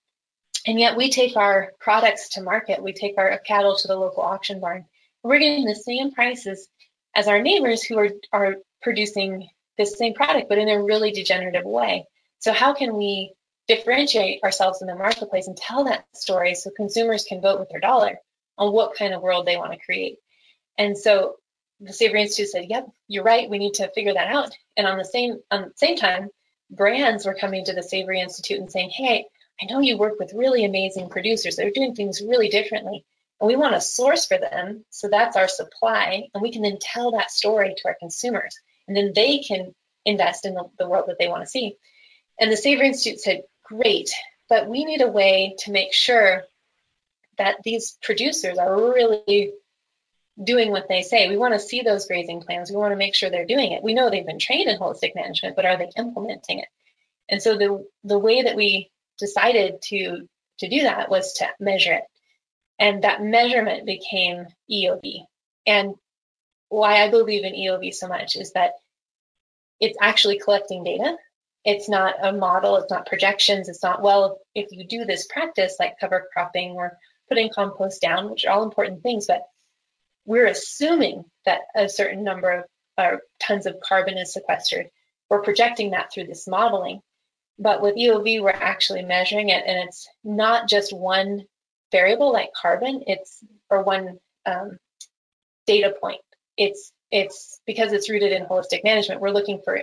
And yet we take our products to market. We take our cattle to the local auction barn. We're getting the same prices as our neighbors who are, are producing this same product, but in a really degenerative way. So how can we differentiate ourselves in the marketplace and tell that story so consumers can vote with their dollar on what kind of world they want to create. And so the Savory Institute said, "Yep, you're right. We need to figure that out." And on the same on the same time, brands were coming to the Savory Institute and saying, "Hey, I know you work with really amazing producers. They're doing things really differently, and we want to source for them. So that's our supply, and we can then tell that story to our consumers, and then they can invest in the, the world that they want to see." And the Savory Institute said, "Great, but we need a way to make sure that these producers are really doing what they say. We want to see those grazing plans. We want to make sure they're doing it. We know they've been trained in holistic management, but are they implementing it? And so the the way that we decided to to do that was to measure it. And that measurement became EOV. And why I believe in EOV so much is that it's actually collecting data. It's not a model, it's not projections, it's not, well, if you do this practice like cover cropping or putting compost down, which are all important things, but we're assuming that a certain number of uh, tons of carbon is sequestered. We're projecting that through this modeling. But with EOV, we're actually measuring it, and it's not just one variable like carbon, it's or one um, data point. It's it's because it's rooted in holistic management. We're looking for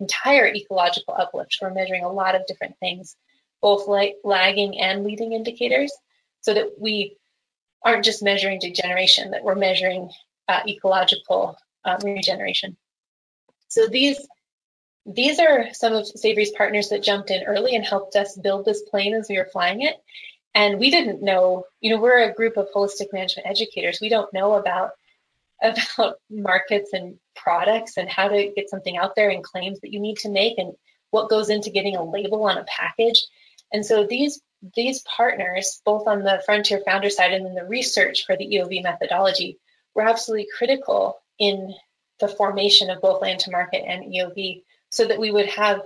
entire ecological uplift. We're measuring a lot of different things, both like lagging and leading indicators so that we aren't just measuring degeneration, that we're measuring uh, ecological uh, regeneration. So these these are some of Savory's partners that jumped in early and helped us build this plane as we were flying it. And we didn't know, you know, we're a group of holistic management educators. We don't know about about markets and products and how to get something out there and claims that you need to make and what goes into getting a label on a package. And so these these partners, both on the Frontier founder side and in the research for the EOV methodology, were absolutely critical in the formation of both land to market and EOV so that we would have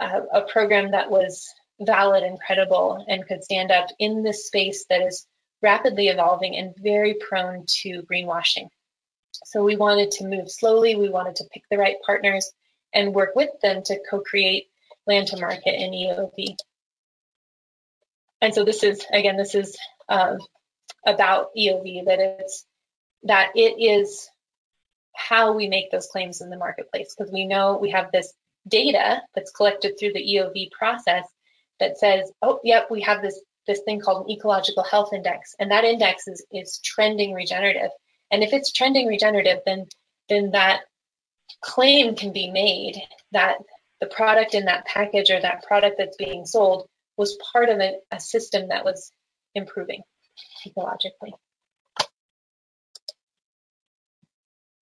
a, a program that was valid and credible and could stand up in this space that is rapidly evolving and very prone to greenwashing. So we wanted to move slowly, we wanted to pick the right partners and work with them to co create land to market and EOV and so this is again this is um, about EOV that it's that it is how we make those claims in the marketplace because we know we have this data that's collected through the EOV process that says, oh, yep, we have this this thing called an ecological health index, and that index is is trending regenerative. And if it's trending regenerative, then then that claim can be made that the product in that package or that product that's being sold was part of a, a system that was improving ecologically.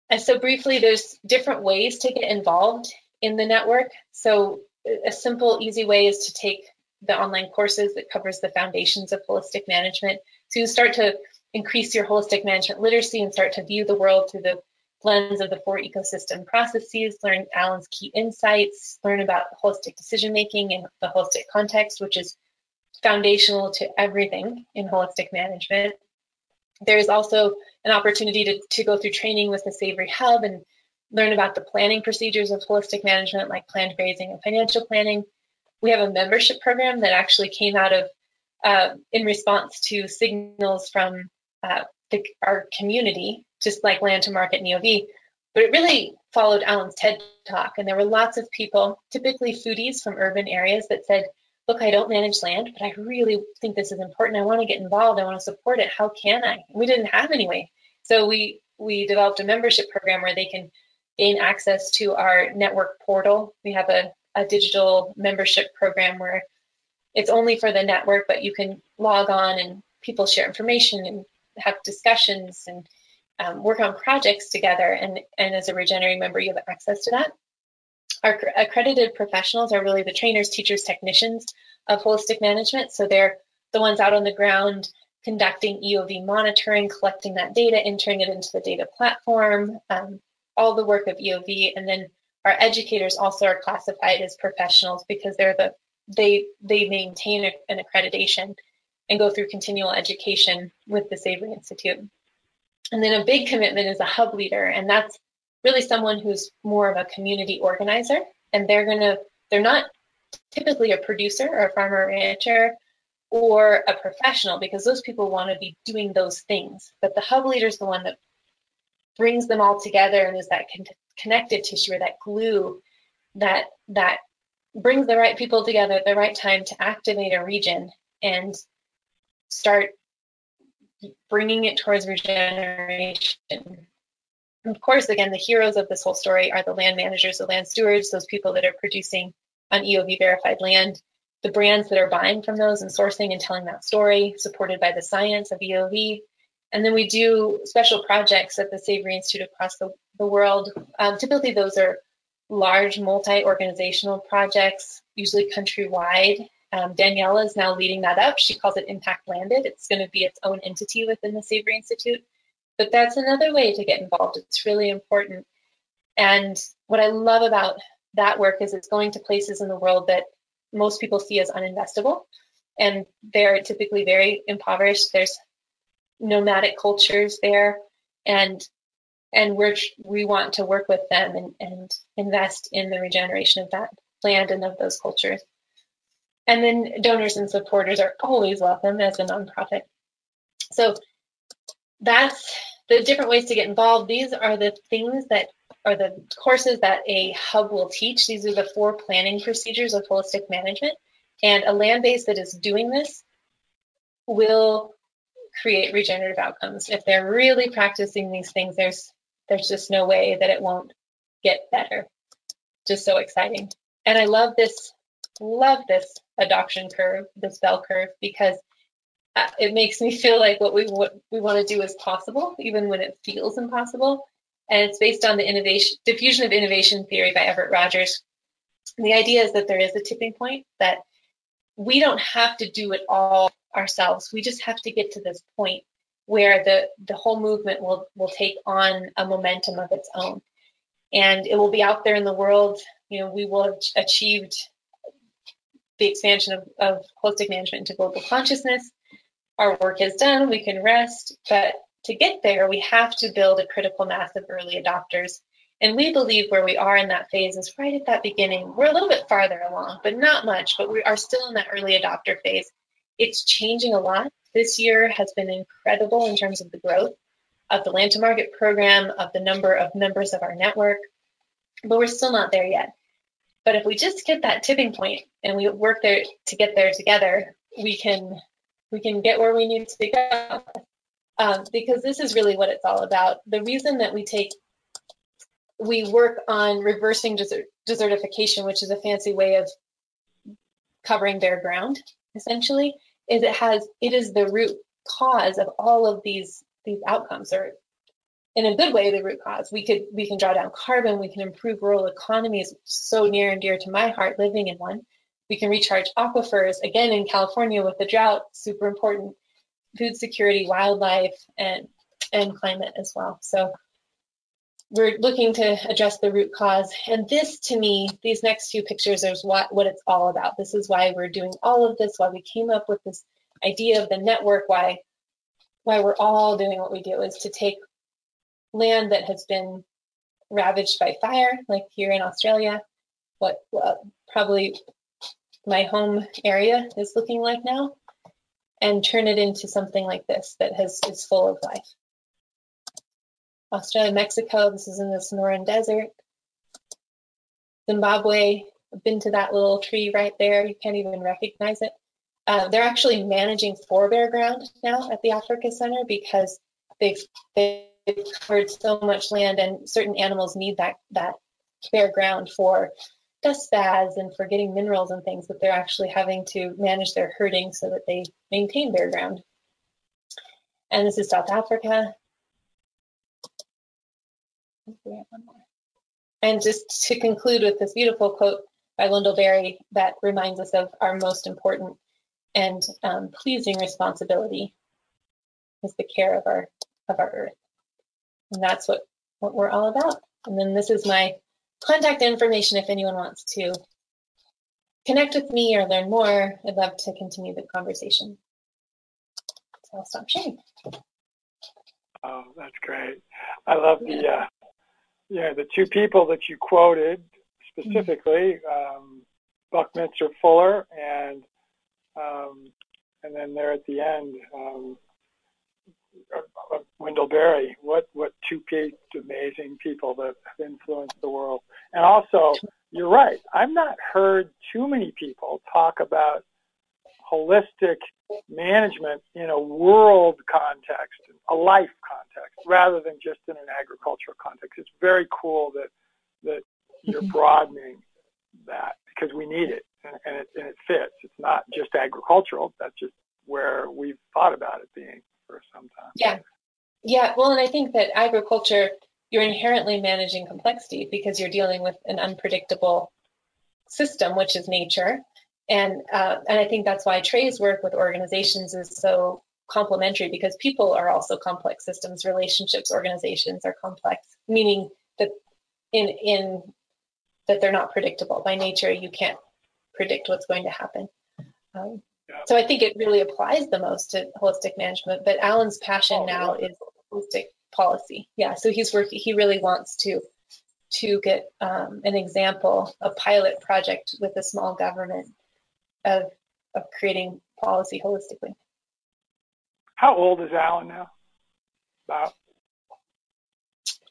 And so briefly, there's different ways to get involved in the network. So a simple, easy way is to take the online courses that covers the foundations of holistic management. So you start to increase your holistic management literacy and start to view the world through the lens of the four ecosystem processes, learn Alan's key insights, learn about holistic decision making in the holistic context, which is foundational to everything in holistic management. There is also an opportunity to, to go through training with the Savory Hub and learn about the planning procedures of holistic management, like planned grazing and financial planning. We have a membership program that actually came out of uh, in response to signals from uh, the, our community, just like Land to Market and EOV. But it really followed Alan's TED talk, and there were lots of people, typically foodies from urban areas, that said, "Look, I don't manage land, but I really think this is important. I want to get involved. I want to support it. How can I?" We didn't have any way, so we we developed a membership program where they can gain access to our network portal. We have a, a digital membership program where it's only for the network, but you can log on and people share information and have discussions and um, work on projects together. And, and as a Regenerate member, you have access to that. Our accredited professionals are really the trainers, teachers, technicians of holistic management. So they're the ones out on the ground conducting EOV monitoring, collecting that data, entering it into the data platform, um, all the work of EOV. And then our educators also are classified as professionals because they're the they they maintain an accreditation and go through continual education with the Savory Institute. And then a big commitment is a hub leader, and that's really someone who's more of a community organizer, and they're gonna they're not typically a producer or a farmer rancher or a professional because those people want to be doing those things. But the hub leader is the one that brings them all together and is that con- connective tissue or that glue that that brings the right people together at the right time to activate a region and start bringing it towards regeneration. And of course, again, the heroes of this whole story are the land managers, the land stewards, those people that are producing on EOV verified land, the brands that are buying from those and sourcing and telling that story, supported by the science of EOV. And then we do special projects at the Savory Institute across the, the world. Um, typically, those are large multi organizational projects, usually countrywide, um, Daniela is now leading that up. She calls it Impact Landed. It's going to be its own entity within the Savory Institute. But that's another way to get involved. It's really important. And what I love about that work is it's going to places in the world that most people see as uninvestable. And they're typically very impoverished. There's nomadic cultures there. And and we're we want to work with them and, and invest in the regeneration of that land and of those cultures. And then donors and supporters are always welcome as a nonprofit. So that's the different ways to get involved. These are the things that are the courses that a hub will teach. These are the four planning procedures of holistic management. And a land base that is doing this will create regenerative outcomes. If they're really practicing these things, there's there's just no way that it won't get better. Just so exciting. And I love this love this adoption curve, this bell curve, because uh, it makes me feel like what we what we want to do is possible, even when it feels impossible. And it's based on the innovation diffusion of innovation theory by Everett Rogers. And the idea is that there is a tipping point that we don't have to do it all ourselves. We just have to get to this point where the the whole movement will will take on a momentum of its own and it will be out there in the world you know we will have achieved the expansion of, of holistic management into global consciousness. Our work is done, we can rest, but to get there, we have to build a critical mass of early adopters. And we believe where we are in that phase is right at that beginning. We're a little bit farther along, but not much, but we are still in that early adopter phase. It's changing a lot. This year has been incredible in terms of the growth of the land to market program, of the number of members of our network, but we're still not there yet. But if we just get that tipping point and we work there to get there together, we can we can get where we need to go. Um, because this is really what it's all about. The reason that we take we work on reversing desert, desertification, which is a fancy way of covering bare ground, essentially, is it has it is the root cause of all of these these outcomes or in a good way the root cause. We could we can draw down carbon, we can improve rural economies, so near and dear to my heart living in one. We can recharge aquifers again in California with the drought, super important. Food security, wildlife, and and climate as well. So we're looking to address the root cause. And this, to me, these next few pictures is what, what it's all about. This is why we're doing all of this, why we came up with this idea of the network, why why we're all doing what we do is to take land that has been ravaged by fire, like here in Australia, what probably my home area is looking like now, and turn it into something like this that has is full of life. Australia, Mexico, this is in the Sonoran Desert. Zimbabwe, I've been to that little tree right there. You can't even recognize it. Uh, they're actually managing forebear ground now at the Africa Center because they've, they've covered so much land and certain animals need that, that bare ground for dust baths and for getting minerals and things that they're actually having to manage their herding so that they maintain bare ground. And this is South Africa. And just to conclude with this beautiful quote by Wendell Berry that reminds us of our most important and um, pleasing responsibility is the care of our of our earth. And that's what, what we're all about. And then this is my contact information if anyone wants to connect with me or learn more. I'd love to continue the conversation. So I'll stop sharing. Oh, that's great. I love the uh, yeah the two people that you quoted specifically, um, Buckminster Fuller and um, and then there at the end, um, Wendell Berry. What what two amazing people that have influenced the world. And also, you're right. I've not heard too many people talk about holistic management in a world context, a life context, rather than just in an agricultural context. It's very cool that that you're mm-hmm. broadening that because we need it and, and, it and it fits. It's not just agricultural. That's just where we've thought about it being for some time. Yeah, yeah. Well, and I think that agriculture, you're inherently managing complexity because you're dealing with an unpredictable system, which is nature. And uh, and I think that's why Trey's work with organizations is so complementary because people are also complex systems. Relationships, organizations are complex, meaning that in in that they're not predictable by nature. You can't predict what's going to happen. Um. So I think it really applies the most to holistic management. But Alan's passion oh, now is holistic policy. Yeah, so he's working. He really wants to to get um, an example, a pilot project with a small government of of creating policy holistically. How old is Alan now? About.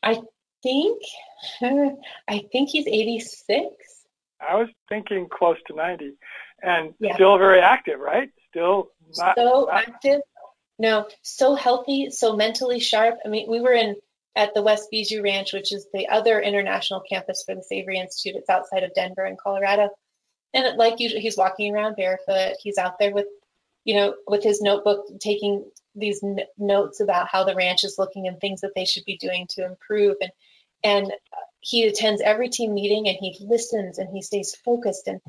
I think I think he's 86. I was thinking close to 90, and yeah. still very active, right? Still not so not... active. No, so healthy, so mentally sharp. I mean, we were in at the West Bijou Ranch, which is the other international campus for the Savory Institute. It's outside of Denver in Colorado. And like usually, he's walking around barefoot. He's out there with, you know, with his notebook, taking these n- notes about how the ranch is looking and things that they should be doing to improve. And and he attends every team meeting and he listens and he stays focused and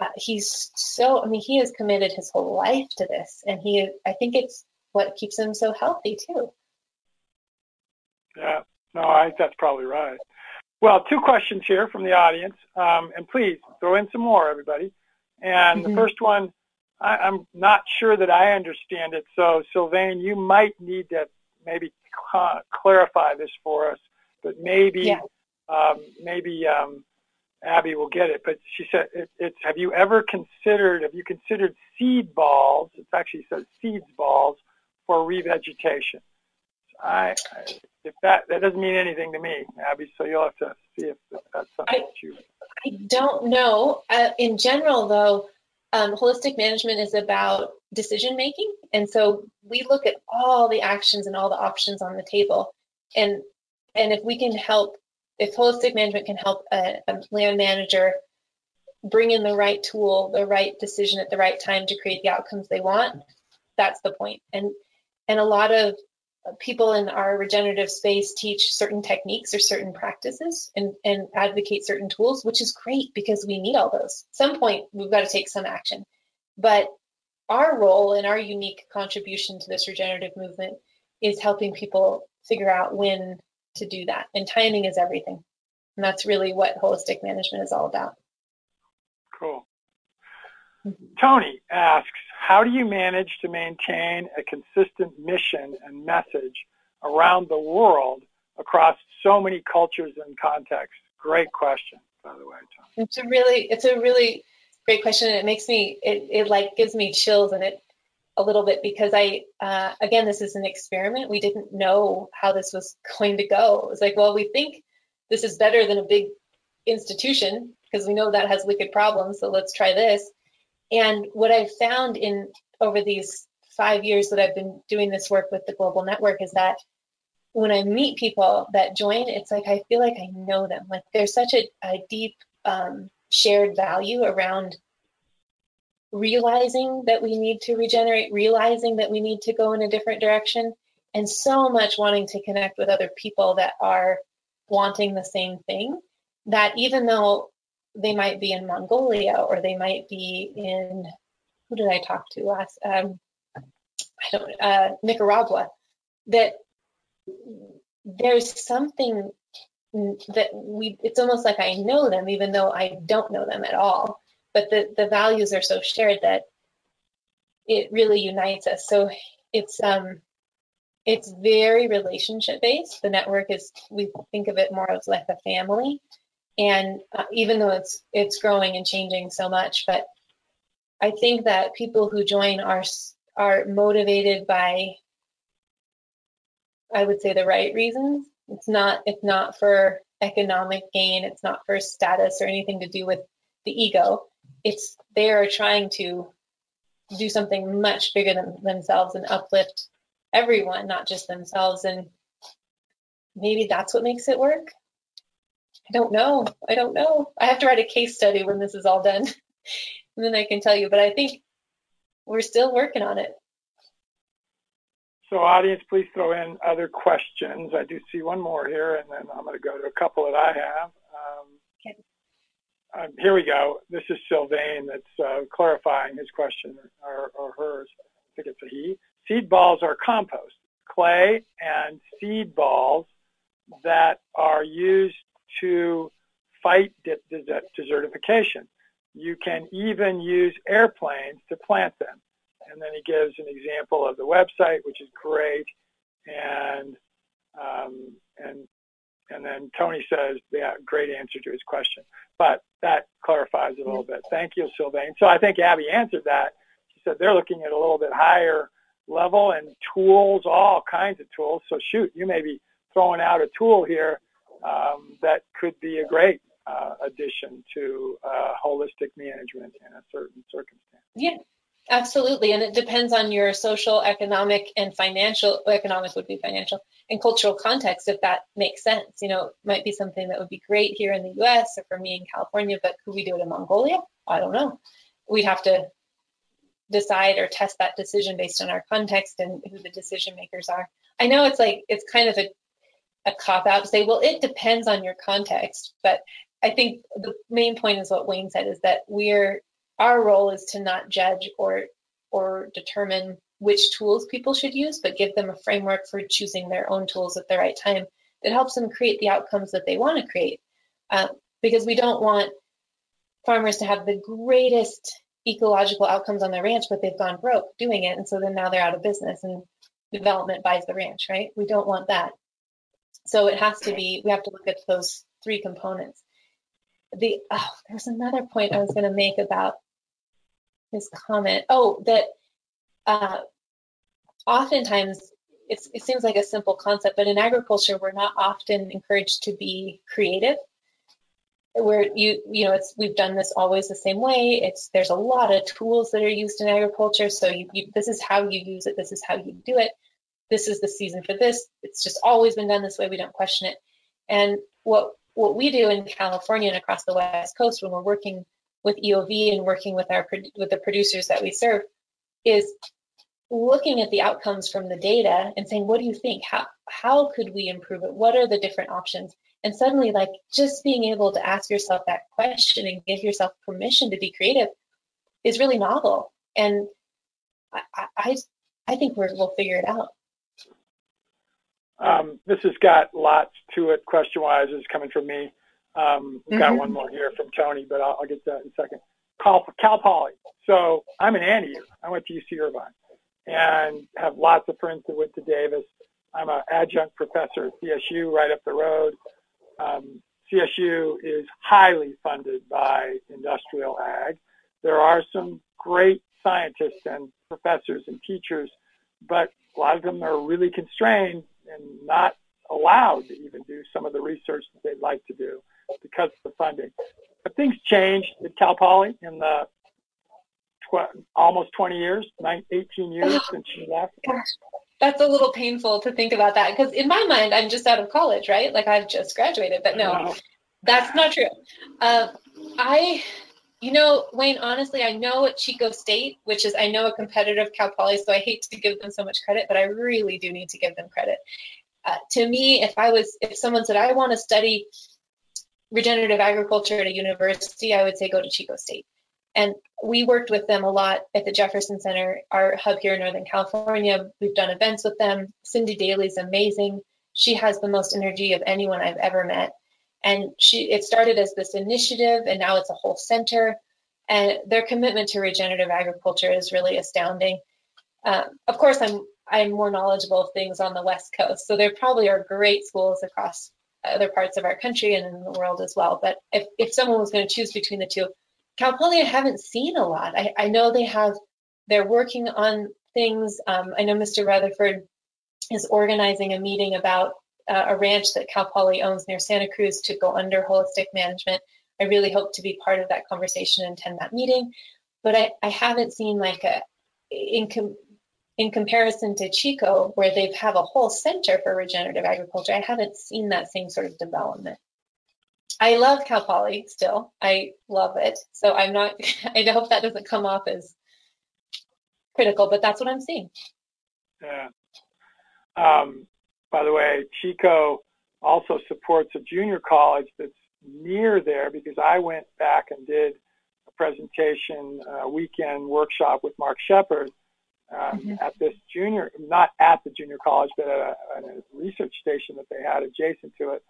uh, he's so i mean he has committed his whole life to this and he i think it's what keeps him so healthy too. Yeah. No i think that's probably right. Well two questions here from the audience. Um, and please throw in some more everybody. And mm-hmm. the first one I, i'm not sure that i understand it. So sylvain you might need to maybe cl- clarify this for us but maybe yeah. um, maybe um, Abbey will get it. But she said, it, "It's have you ever considered? Have you considered seed balls? It actually says seeds balls for revegetation." I, if that that doesn't mean anything to me, Abbey. So you'll have to see if that's something I, that you. I don't know. Uh, in general, though, um, holistic management is about decision making, and so we look at all the actions and all the options on the table, and and if we can help, if holistic management can help a, a land manager bring in the right tool, the right decision at the right time to create the outcomes they want, that's the point. And and a lot of people in our regenerative space teach certain techniques or certain practices and, and advocate certain tools, which is great because we need all those. At some point, we've got to take some action. But our role and our unique contribution to this regenerative movement is helping people figure out when to do that. And timing is everything. And that's really what holistic management is all about. Cool. Mm-hmm. Tony asks, how do you manage to maintain a consistent mission and message around the world across so many cultures and contexts? Great question, by the way, Tom. It's a really, it's a really great question, and it makes me, it, it like gives me chills, and it a little bit because I, uh, again, this is an experiment. We didn't know how this was going to go. It was like, well, we think this is better than a big institution because we know that has wicked problems. So let's try this. And what I've found in over these five years that I've been doing this work with the global network is that when I meet people that join, it's like I feel like I know them. Like there's such a, a deep um, shared value around realizing that we need to regenerate, realizing that we need to go in a different direction, and so much wanting to connect with other people that are wanting the same thing that even though they might be in Mongolia or they might be in who did I talk to last? Um, I don't uh, Nicaragua. That there's something that we. It's almost like I know them, even though I don't know them at all but the, the values are so shared that it really unites us. So it's um it's very relationship based. The network is we think of it more as like a family, and uh, even though it's it's growing and changing so much, but I think that people who join are are motivated by I would say the right reasons. It's not it's not for economic gain. It's not for status or anything to do with the ego it's they are trying to do something much bigger than themselves and uplift everyone, not just themselves. And maybe that's what makes it work. I don't know. I don't know. I have to write a case study when this is all done, and then I can tell you. But I think we're still working on it. So, audience, please throw in other questions. I do see one more here, and then I'm going to go to a couple that I have. Um, um, here we go. This is Sylvain that's uh, clarifying his question or, or hers. I think it's a he. Seed balls are compost, clay and seed balls that are used to fight de- de- desertification. You can even use airplanes to plant them. And then he gives an example of the website, which is great. And um, and and then Tony says, yeah, great answer to his question. But that clarifies it a little bit. Thank you, Sylvain. So I think Abbey answered that. She said they're looking at a little bit higher level and tools, all kinds of tools. So shoot, you may be throwing out a tool here um, that could be a great uh, addition to uh, holistic management in a certain circumstance. Yeah, absolutely. And it depends on your social, economic, and financial. Economic would be financial and cultural context if that makes sense. You know, might be something that would be great here in the US or for me in California, but could we do it in Mongolia? I don't know. We'd have to decide or test that decision based on our context and who the decision makers are. I know it's like it's kind of a a cop out to say, well, it depends on your context, but I think the main point is what Wayne said is that we're our role is to not judge or or determine which tools people should use, but give them a framework for choosing their own tools at the right time that helps them create the outcomes that they want to create. Uh, because we don't want farmers to have the greatest ecological outcomes on their ranch, but they've gone broke doing it. And so then now they're out of business and development buys the ranch, right? We don't want that. So it has to be, we have to look at those three components. The, oh, there's another point I was going to make about his comment. Oh, that uh, oftentimes it seems like a simple concept, but in agriculture, we're not often encouraged to be creative. Where you you know it's we've done this always the same way. It's there's a lot of tools that are used in agriculture. So you, you, this is how you use it. This is how you do it. This is the season for this. It's just always been done this way. We don't question it. And what what we do in California and across the West Coast when we're working with EOV and working with our with the producers that we serve is looking at the outcomes from the data and saying, what do you think? How, how could we improve it? What are the different options? And suddenly, like just being able to ask yourself that question and give yourself permission to be creative is really novel. And I, I, I think we will figure it out. Um, this has got lots to it question wise. It's coming from me. Um, we've got mm-hmm. one more here from Tony, but I'll, I'll get to that in a second. Cal, Cal Poly. So I'm an anteater. I went to UC Irvine and have lots of friends that went to Davis. I'm an adjunct professor at CSU right up the road. Um, CSU is highly funded by industrial ag. There are some great scientists and professors and teachers, but a lot of them are really constrained and not allowed to even do some of the research that they'd like to do because of the funding. But things changed at Cal Poly in the tw- almost 20 years, 18 years since you left. Gosh, that's a little painful to think about that because in my mind, I'm just out of college, right? Like I've just graduated, but no, that's not true. Uh, I, you know, Wayne, honestly, I know at Chico State, which is, I know a competitor of Cal Poly, so I hate to give them so much credit, but I really do need to give them credit. Uh, to me, if I was, if someone said, I want to study regenerative agriculture at a university, I would say go to Chico State. And we worked with them a lot at the Jefferson Center, our hub here in Northern California. We've done events with them. Cindy Daley's amazing. She has the most energy of anyone I've ever met. And she it started as this initiative and now it's a whole center. And their commitment to regenerative agriculture is really astounding. Uh, of course, I'm I'm more knowledgeable of things on the West Coast, so there probably are great schools across other parts of our country and in the world as well. But if, if someone was going to choose between the two, Cal Poly I haven't seen a lot. I, I know they have, they're working on things. Um, I know Mr. Rutherford is organizing a meeting about uh, a ranch that Cal Poly owns near Santa Cruz to go under holistic management. I really hope to be part of that conversation and attend that meeting. But I, I haven't seen like a, in, com- in comparison to Chico, where they have a whole center for regenerative agriculture, I haven't seen that same sort of development. I love Cal Poly still. I love it. So I'm not, I hope that doesn't come off as critical, but that's what I'm seeing. Yeah. Um, by the way, Chico also supports a junior college that's near there because I went back and did a presentation, a weekend workshop with Mark Shepard um, mm-hmm. at this junior, not at the junior college, but at a, at a research station that they had adjacent to it.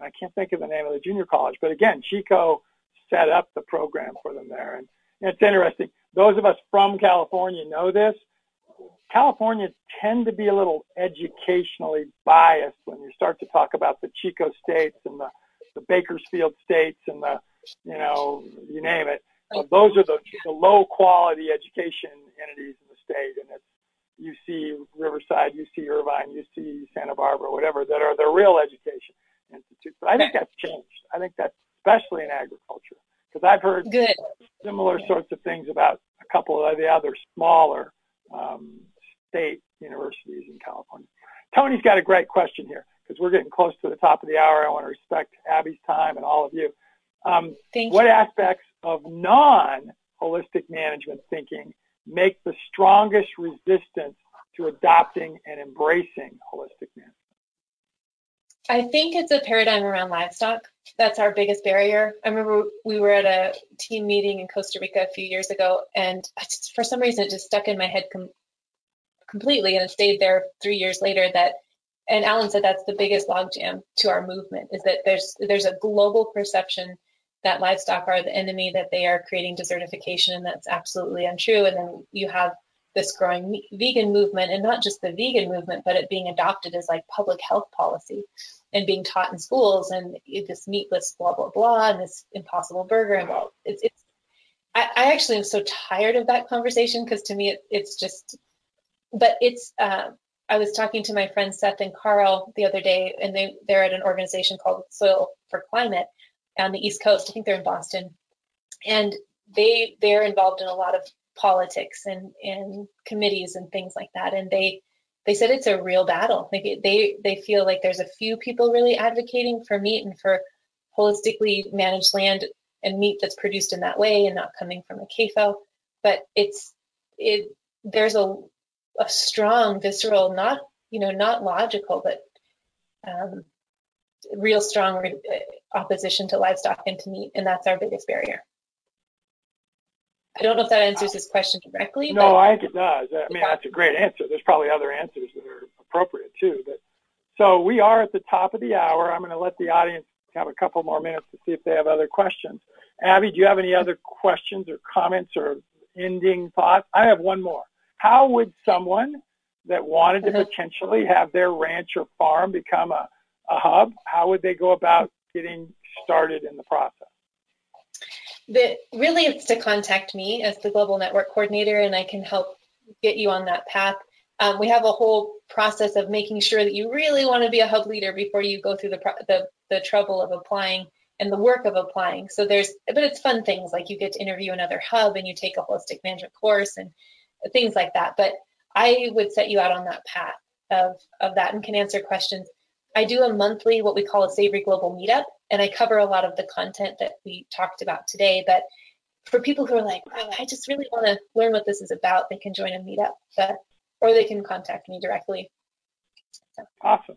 I can't think of the name of the junior college, but again, Chico set up the program for them there. And, and it's interesting. Those of us from California know this. California tend to be a little educationally biased when you start to talk about the Chico states and the, the Bakersfield states and the, you know, you name it. those are the, the low quality education entities state, and it's UC Riverside, UC Irvine, UC Santa Barbara, whatever, that are the real education institutes. But I think that's changed. I think that's especially in agriculture, because I've heard Good. similar sorts of things about a couple of the other smaller um, state universities in California. Tony's got a great question here because we're getting close to the top of the hour. I want to respect Abbey's time and all of you. Um, what you. aspects of non-holistic management thinking make the strongest resistance to adopting and embracing holistic management? I think it's a paradigm around livestock. That's our biggest barrier. I remember we were at a team meeting in Costa Rica a few years ago, and for some reason it just stuck in my head com- completely, and it stayed there three years later. That, and Alan said that's the biggest logjam to our movement is that there's there's a global perception that livestock are the enemy, that they are creating desertification, and that's absolutely untrue. And then you have this growing vegan movement, and not just the vegan movement, but it being adopted as like public health policy and being taught in schools, and this meatless blah blah blah, and this impossible burger, and well, it's it's. I, I actually am so tired of that conversation because to me it, it's just, but it's. Uh, I was talking to my friends Seth and Karl the other day, and they they're at an organization called Soil for Climate, on the East Coast. I think they're in Boston, and they they're involved in a lot of politics and and committees and things like that. And they they said it's a real battle. They they they feel like there's a few people really advocating for meat and for holistically managed land and meat that's produced in that way and not coming from a CAFO. But it's it there's a a strong visceral, not you know not logical, but um, real strong opposition to livestock and to meat, and that's our biggest barrier. I don't know if that answers this question directly. No, I think it does. I mean, that's a great answer. There's probably other answers that are appropriate too. But so we are at the top of the hour. I'm going to let the audience have a couple more minutes to see if they have other questions. Abbey, do you have any other questions or comments or ending thoughts? I have one more. How would someone that wanted to Uh-huh. potentially have their ranch or farm become a, a hub, how would they go about getting started in the process? The, really, it's to contact me as the global network coordinator, and I can help get you on that path. Um, we have a whole process of making sure that you really want to be a hub leader before you go through the, pro- the the trouble of applying and the work of applying. So there's, but it's fun things like you get to interview another hub and you take a holistic management course and things like that. But I would set you out on that path of of that and can answer questions. I do a monthly what we call a Savory Global Meetup, and I cover a lot of the content that we talked about today. But for people who are like, oh, I just really want to learn what this is about, they can join a meetup, but, or they can contact me directly. So. Awesome.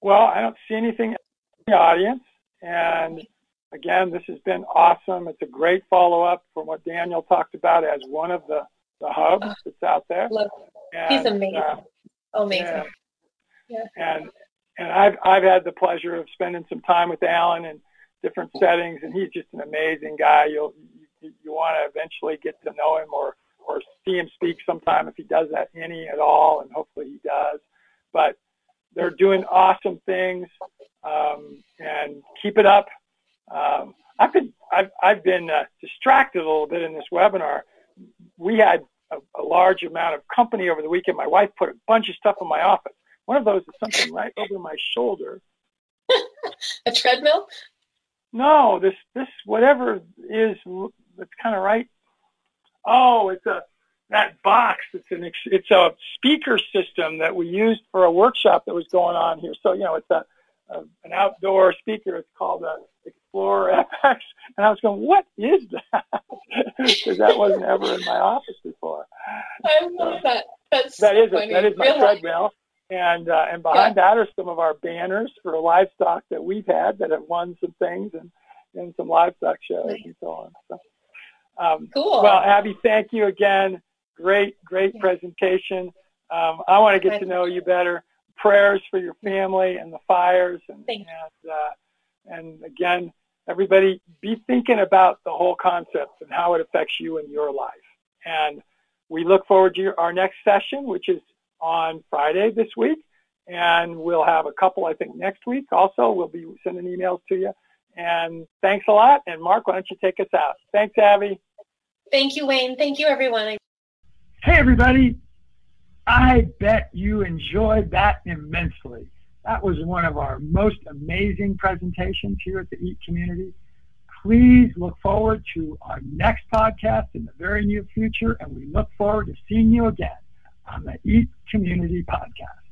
Well, I don't see anything in the audience, and again, this has been awesome. It's a great follow-up from what Daniel talked about as one of the, the hubs oh, that's out there. And, He's amazing. Uh, amazing. Yeah. yeah. And and I've I've had the pleasure of spending some time with Alan in different settings, and he's just an amazing guy. You'll you, you want to eventually get to know him or or see him speak sometime if he does that any at all, and hopefully he does. But they're doing awesome things, um, and keep it up. Um, I've been I've I've been uh, distracted a little bit in this webinar. We had a, a large amount of company over the weekend. My wife put a bunch of stuff in my office one of those is something right over my shoulder. a treadmill? No, this this whatever is it's kind of right. Oh, it's a that box. It's an it's a speaker system that we used for a workshop that was going on here. So you know, it's a, a an outdoor speaker. It's called a Explorer FX, and I was going, what is that? Because that wasn't ever in my office before. I love so, that. That's that is a, that is my treadmill. And uh, and behind yeah. that are some of our banners for livestock that we've had that have won some things and and some livestock shows nice. and so on. So, um, cool. Well, Abbey, thank you again. Great, great yeah. presentation. Um, I want to get to know you better. Prayers for your family and the fires, and and, uh, and again, everybody be thinking about the whole concept and how it affects you and your life. And we look forward to our next session, which is on Friday this week, and we'll have a couple, I think, next week also. We'll be sending emails to you. And thanks a lot. And Mark, why don't you take us out? Thanks, Abbey. Thank you, Wayne. Thank you, everyone. Hey, everybody. I bet you enjoyed that immensely. That was one of our most amazing presentations here at the EAT community. Please look forward to our next podcast in the very near future, and we look forward to seeing you again on the EAT Community Podcast.